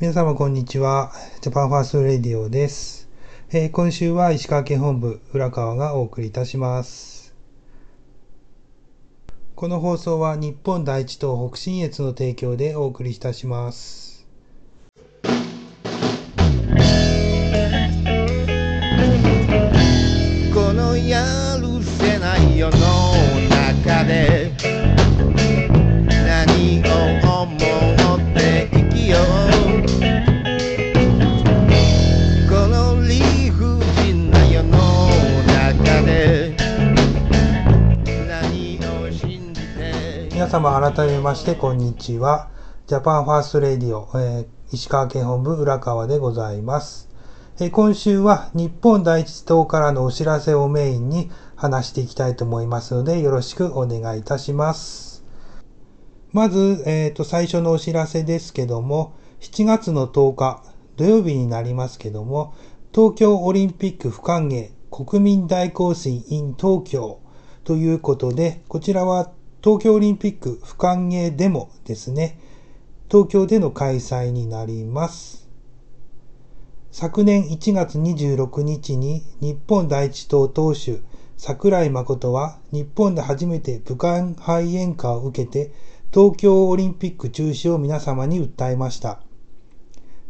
皆様こんにちは。 Japan First Radio です。えー今週は石川県本部浦川がお送りいたします。この放送は日本第一党北信越の提供でお送りいたします。このやるせない世の様改めましてこんにちは。 Japan First Radio、えー石川県本部浦川でございます。えー今週は日本第一党からのお知らせをメインに話していきたいと思いますのでよろしくお願いいたします。まず、えっ、と、最初のお知らせですけども、7月の10日土曜日になりますけども、東京オリンピック不歓迎国民大行進 in 東京ということで、こちらは東京オリンピック不歓迎デモですね。東京での開催になります。昨年1月26日に日本第一党党首桜井誠は日本で初めて武漢肺炎下を受けて東京オリンピック中止を皆様に訴えました。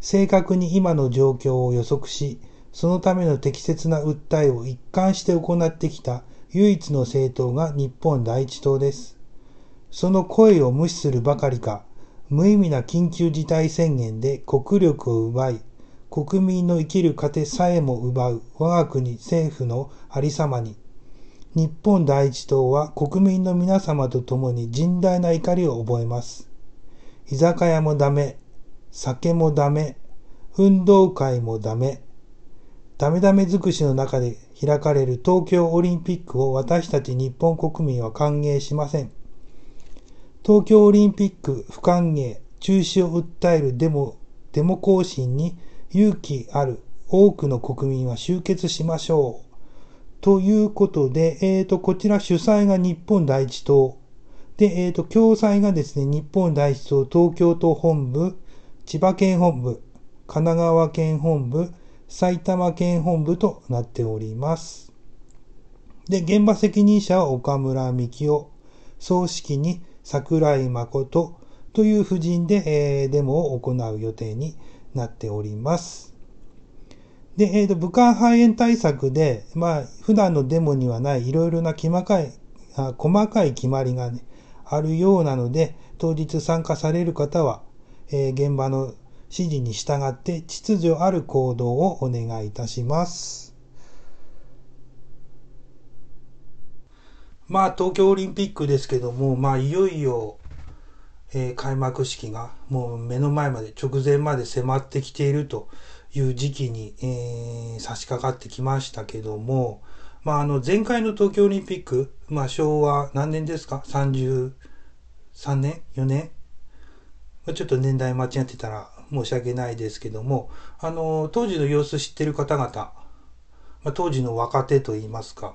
正確に今の状況を予測し、そのための適切な訴えを一貫して行ってきた唯一の政党が日本第一党です。その声を無視するばかりか、無意味な緊急事態宣言で国力を奪い、国民の生きる糧さえも奪う我が国政府のありさまに、日本第一党は国民の皆様と共に甚大な怒りを覚えます。居酒屋もダメ、酒もダメ、運動会もダメ、ダメダメ尽くしの中で開かれる東京オリンピックを私たち日本国民は歓迎しません。東京オリンピック不歓迎、中止を訴えるデモ、デモ行進に勇気ある多くの国民は集結しましょう。ということで、えっ、と、こちら主催が日本第一党。で、えっ、と、共催がですね、日本第一党東京都本部、千葉県本部、神奈川県本部、埼玉県本部となっております。で、現場責任者は岡村幹夫、総指揮に桜井誠という夫人で、えーデモを行う予定になっております。で、えーと、武漢肺炎対策で、まあ、普段のデモにはないいろいろな細かい、あ細かい決まりがね、あるようなので、当日参加される方は、えー現場の指示に従って秩序ある行動をお願いいたします。まあ、東京オリンピックですけども、まあ、いよいよ、えー開幕式がもう目の前まで直前まで迫ってきているという時期に、えー差し掛かってきましたけども、まあ、あの前回の東京オリンピック、まあ、昭和何年ですか ?33 年 ?4 年？ちょっと年代間違ってたら申し訳ないですけども、あの、当時の様子知ってる方々、まあ、当時の若手といいますか、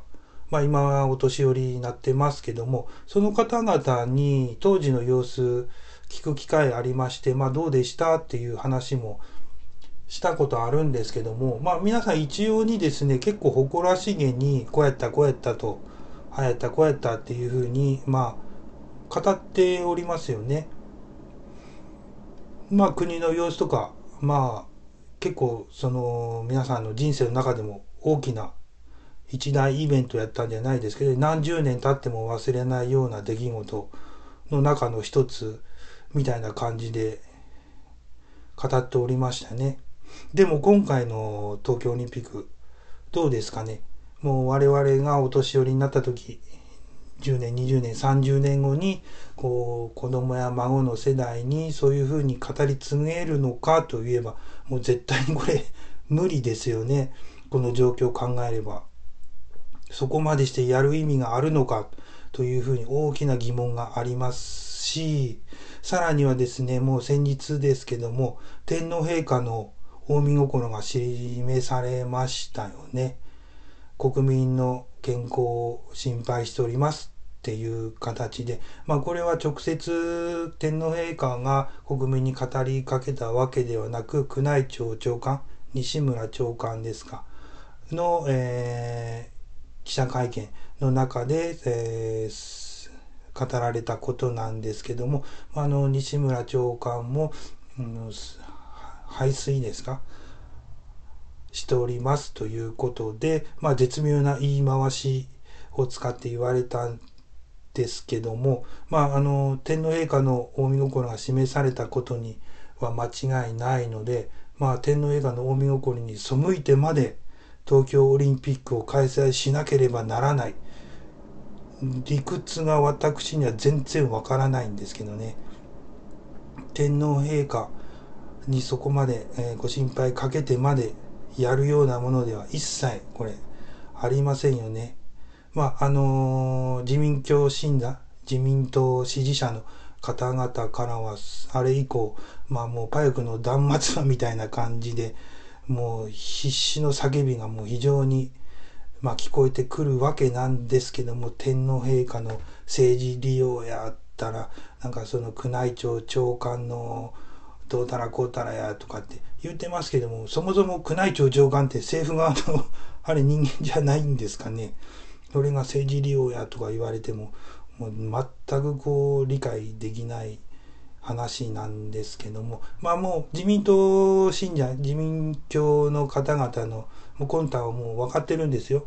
まあ今お年寄りになってますけども、その方々に当時の様子聞く機会ありまして、まあどうでしたっていう話もしたことあるんですけども、まあ皆さん一様にですね、結構誇らしげに、こうやったこうやったと、ああやったこうやったっていうふうに、まあ語っておりますよね。まあ国の様子とか、まあ結構その皆さんの人生の中でも大きな一大イベントやったんじゃないですけど何十年経っても忘れないような出来事の中の一つみたいな感じで語っておりましたね。でも今回の東京オリンピックどうですかね。もう我々がお年寄りになった時10年20年30年後にこう子供や孫の世代にそういうふうに語り継げるのかといえばもう絶対にこれ無理ですよね。この状況を考えれば。そこまでしてやる意味があるのかというふうに大きな疑問がありますしさらにはですねもう先日ですけども天皇陛下の大見心が示されましたよね。国民の健康を心配しておりますっていう形で、まあこれは直接天皇陛下が国民に語りかけたわけではなく、宮内庁長官、西村長官ですか、の、えー、記者会見の中で、えー、語られたことなんですけども、あの、西村長官も、うん、排水ですか？しておりますということで、まあ、絶妙な言い回しを使って言われたんですけども、まあ、あの、天皇陛下の大見心が示されたことには間違いないので、まあ、天皇陛下の大見心に背いてまで東京オリンピックを開催しなければならない。理屈が私には全然わからないんですけどね。天皇陛下にそこまで、えご心配かけてまでやるようなものでは一切これありませんよね。まあ、あのー、自民党信者、自民党支持者の方々からは、あれ以降、まあもうパイクの断末魔みたいな感じで、もう必死の叫びがもう非常に、まあ聞こえてくるわけなんですけども、天皇陛下の政治利用やったら、なんかその宮内庁長官のどうたらこうたらやとかって言ってますけども、そもそも宮内庁長官って政府側の あれ人間じゃないんですかね。それが政治利用やとか言われても、もう全くこう理解できない話なんですけども、まあもう自民党信者、自民党の方々のもう魂胆はもう分かってるんですよ。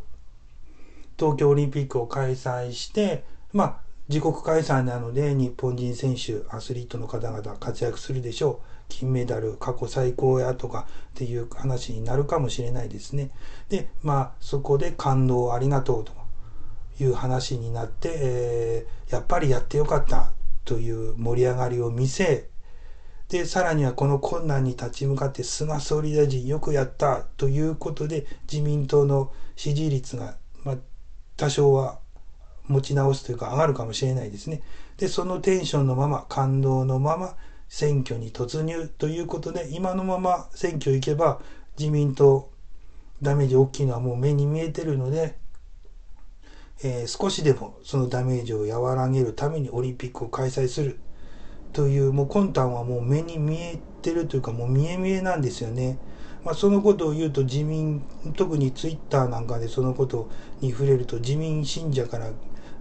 東京オリンピックを開催して、まあ自国開催なので日本人選手、アスリートの方々活躍するでしょう。金メダル過去最高やとかっていう話になるかもしれないですね。で、まあそこで感動ありがとうという話になって、えー、やっぱりやってよかったという盛り上がりを見せ、で、さらにはこの困難に立ち向かって菅総理大臣よくやったということで自民党の支持率が、まあ、多少は持ち直すというか上がるかもしれないですね。で、そのテンションのまま、感動のまま選挙に突入ということで、今のまま選挙行けば自民党ダメージ大きいのはもう目に見えてるので、えー、少しでもそのダメージを和らげるためにオリンピックを開催するという、もう魂胆はもう目に見えてるというか、もう見え見えなんですよね。まあ、そのことを言うと自民、特にツイッターなんかでそのことに触れると自民信者から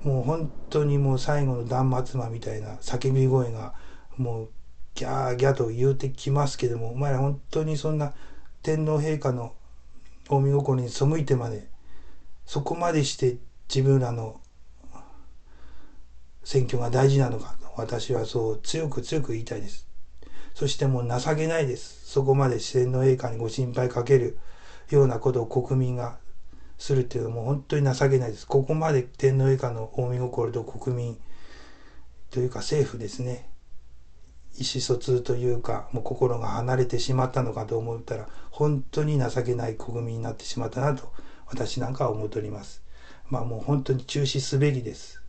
もう本当にもう最後の断末魔みたいな叫び声がもうギャーギャーと言うてきますけども、お前ら本当にそんな天皇陛下の大見心に背いてまで、そこまでして自分らの選挙が大事なのか私はそう強く強く言いたいです。そしてもう情けないです。そこまで天皇陛下にご心配かけるようなことを国民がするっていうのはもう本当に情けないです。ここまで天皇陛下の大見心と国民というか政府ですね。意思疎通というか、もう心が離れてしまったのかと思ったら、本当に情けない国民になってしまったなと、私なんかは思っております。まあもう本当に中止すべきです。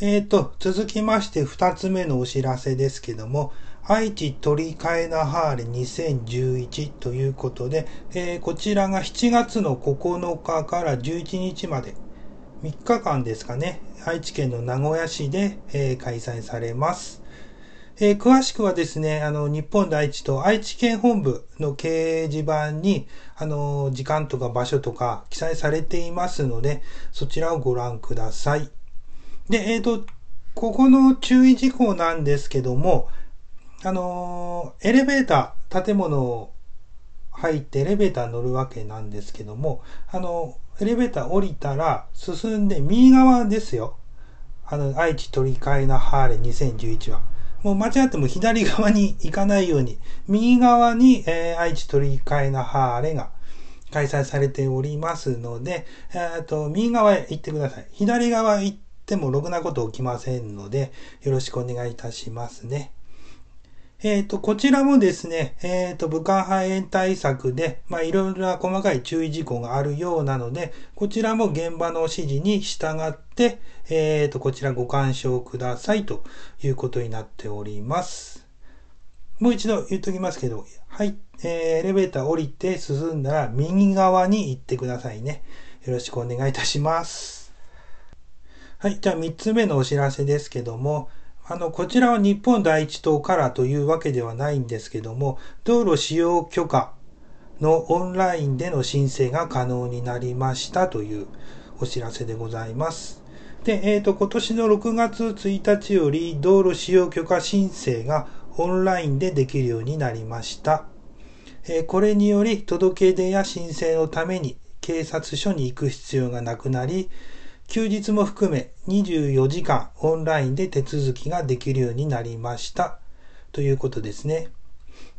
えっ、ー、と、続きまして二つ目のお知らせですけども、愛知鳥飼ナハーレ2011ということで、えー、こちらが7月の9日から11日まで、3日間ですかね、愛知県の名古屋市で、えー、開催されます。えー、詳しくはですね、あの、日本第一と愛知県本部の掲示板に、あの、時間とか場所とか記載されていますので、そちらをご覧ください。で、えっ、ー、と、ここの注意事項なんですけども、あの、エレベーター、建物を入ってエレベーター乗るわけなんですけども、あの、エレベーター降りたら進んで右側ですよ。あの、愛知鳥飼なハーレ2011は。もう間違っても左側に行かないように、右側に、えー、愛知鳥飼なハーレが開催されておりますので、えっ、と、右側へ行ってください。左側行ってもろくなこと起きませんので、よろしくお願いいたしますね。えっ、ー、と、こちらもですね、えっ、ー、と、武漢肺炎対策で、まあ、いろいろな細かい注意事項があるようなので、こちらも現場の指示に従って、えっ、ー、と、こちらご干渉くださいということになっております。もう一度言っときますけど、はい、えー、エレベーター降りて進んだら右側に行ってくださいね。よろしくお願いいたします。はい。じゃあ3つ目のお知らせですけども、あの、こちらは日本第一党からというわけではないんですけども、道路使用許可のオンラインでの申請が可能になりましたというお知らせでございます。で、えっ、と、今年の6月1日より道路使用許可申請がオンラインでできるようになりました。えーこれにより届け出や申請のために警察署に行く必要がなくなり、休日も含め24時間オンラインで手続きができるようになりました。ということですね。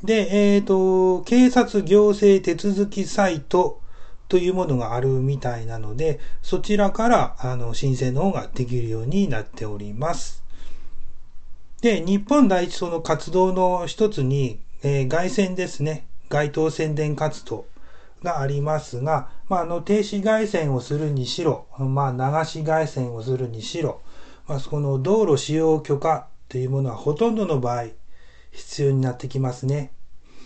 で、えっ、と、警察行政手続きサイトというものがあるみたいなので、そちらからあの申請の方ができるようになっております。で、日本第一党の活動の一つに、えー外宣ですね。街頭宣伝活動がありますが、まあ、あの、停止外線をするにしろ、まあ、流し外線をするにしろ、まあ、その道路使用許可というものはほとんどの場合、必要になってきますね。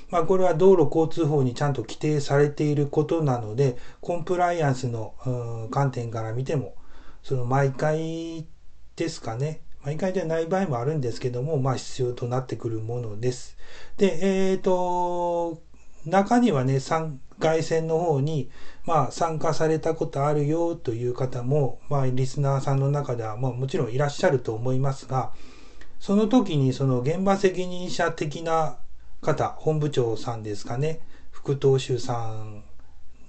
まあ、これは道路交通法にちゃんと規定されていることなので、コンプライアンスの、観点から見ても、その毎回ですかね。毎回じゃない場合もあるんですけども、まあ必要となってくるものです。で、えっ、ー、と、中にはね、外線の方に、まあ、参加されたことあるよという方も、まあ、リスナーさんの中では、まあ、もちろんいらっしゃると思いますが、その時に、その現場責任者的な方、本部長さんですかね、副党首さん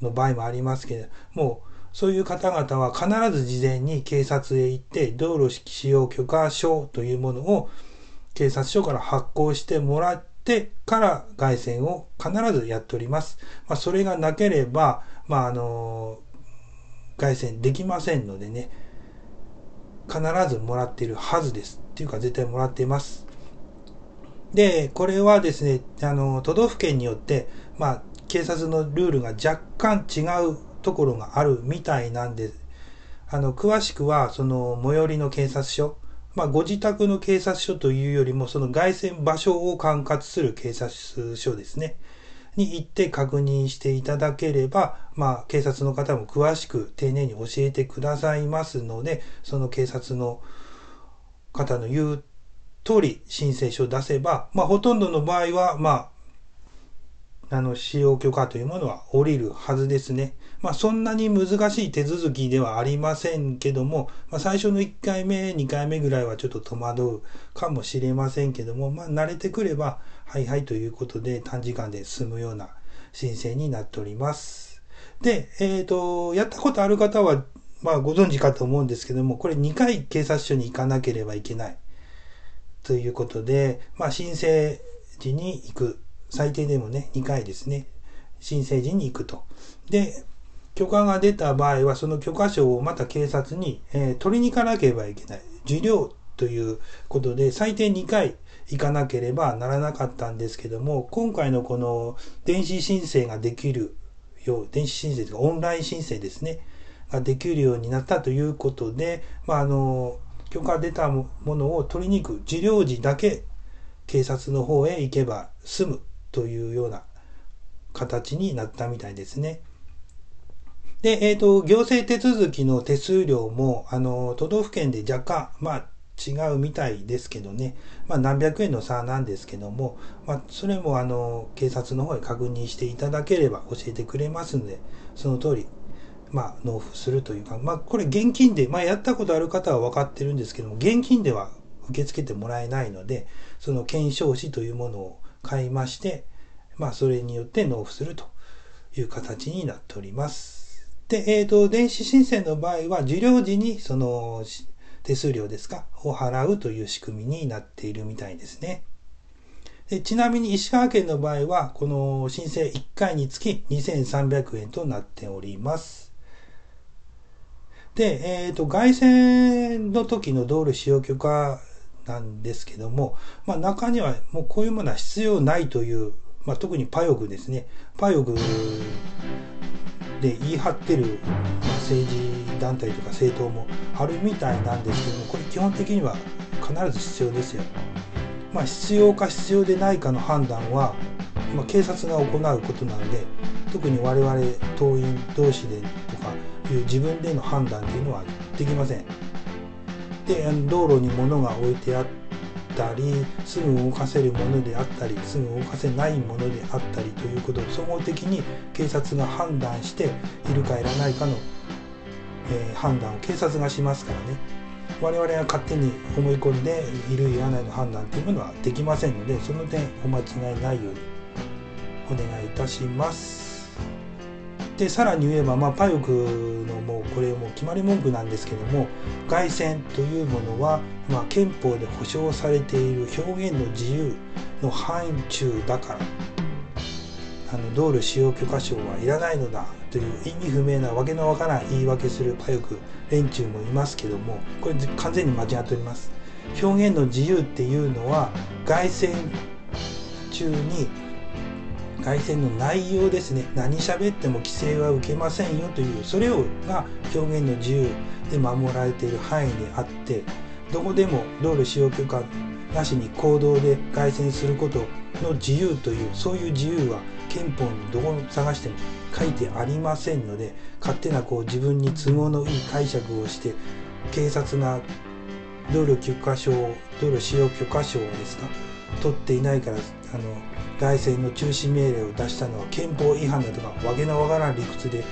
の場合もありますけども、そういう方々は必ず事前に警察へ行って、道路使用許可証というものを警察署から発行してもらっててから外線を必ずやっております。まあ、それがなければ、まあ、あの、外線できませんのでね、必ずもらっているはずです。っていうか絶対もらっています。で、これはですね、あの、都道府県によって、まあ、警察のルールが若干違うところがあるみたいなんで、あの、詳しくは、その、最寄りの警察署、まあ、ご自宅の警察署というよりも、その外線場所を管轄する警察署ですね。に行って確認していただければ、まあ、警察の方も詳しく丁寧に教えてくださいますので、その警察の方の言う通り申請書を出せば、まあ、ほとんどの場合は、まあ、あの、使用許可というものは降りるはずですね。まあ、そんなに難しい手続きではありませんけども、まあ、最初の1回目、2回目ぐらいはちょっと戸惑うかもしれませんけども、まあ、慣れてくれば、はいはいということで短時間で済むような申請になっております。で、えっ、と、やったことある方は、まあ、ご存知かと思うんですけども、これ2回警察署に行かなければいけない。ということで、まあ、申請時に行く。最低でもね、2回ですね。申請時に行くと。で、許可が出た場合は、その許可証をまた警察に、えー取りに行かなければいけない。受領ということで、最低2回行かなければならなかったんですけども、今回のこの電子申請ができるよう、電子申請とかオンライン申請ですね、ができるようになったということで、まあ、あの、許可出たものを取りに行く、受領時だけ警察の方へ行けば済むというような形になったみたいですね。で、えっ、と、行政手続きの手数料も、あの、都道府県で若干、まあ、違うみたいですけどね。まあ、何百円の差なんですけども、まあ、それも、あの、警察の方へ確認していただければ教えてくれますので、その通り、まあ、納付するというか、まあ、これ現金で、まあ、やったことある方は分かってるんですけども、現金では受け付けてもらえないので、その検証紙というものを買いまして、まあ、それによって納付するという形になっております。で、えっ、と、電子申請の場合は、受領時にその手数料ですか、を払うという仕組みになっているみたいですね。でちなみに石川県の場合は、この申請1回につき2300円となっております。で、えっ、と、外線の時の道路使用許可なんですけども、まあ中にはもうこういうものは必要ないという、まあ特にパヨグですね。パヨグで言い張ってる政治団体とか政党もあるみたいなんですけども、これ基本的には必ず必要ですよ。まあ必要か必要でないかの判断は、まあ、警察が行うことなので、特に我々党員同士でとかいう自分での判断っていうのはできません。で道路に物が置いてあったりすぐ動かせるものであったりすぐ動かせないものであったりということを総合的に警察が判断しているかいらないかの、えー判断を警察がしますからね我々が勝手に思い込んでいるいらないの判断というものはできませんのでその点お間違いないようにお願いいたします。でさらに言えば、まあ、パヨクのもこれも決まり文句なんですけども凱旋というものは、まあ、憲法で保障されている表現の自由の範囲中だからあの道路使用許可証はいらないのだという意味不明なわけのわからん言い訳するパヨク連中もいますけどもこれ完全に間違っております。表現の自由っていうのは凱旋中に凱旋の内容ですね。何喋っても規制は受けませんよというそれをが表現の自由で守られている範囲であってどこでも道路使用許可なしに行動で凱旋することの自由というそういう自由は憲法にどこを探しても書いてありませんので勝手なこう自分に都合のいい解釈をして警察が道路許可証道路使用許可証ですか取っていないからあの凱旋の中止命令を出したのは憲法違反だとかわけのわからん理屈で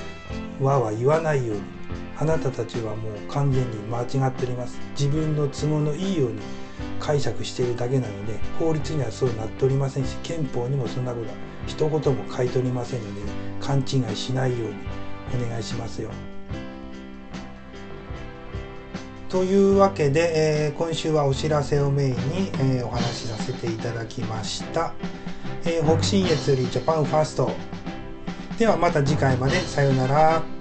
わーわー言わないようにあなたたちはもう完全に間違っております自分の都合のいいように解釈しているだけなので法律にはそうなっておりませんし憲法にもそんなことは一言も書いておりませんので、勘違いしないようにお願いしますよ。というわけで、えー今週はお知らせをメインに、えーお話しさせていただきました。えー北信越よりジャパンファースト。ではまた次回までさようなら。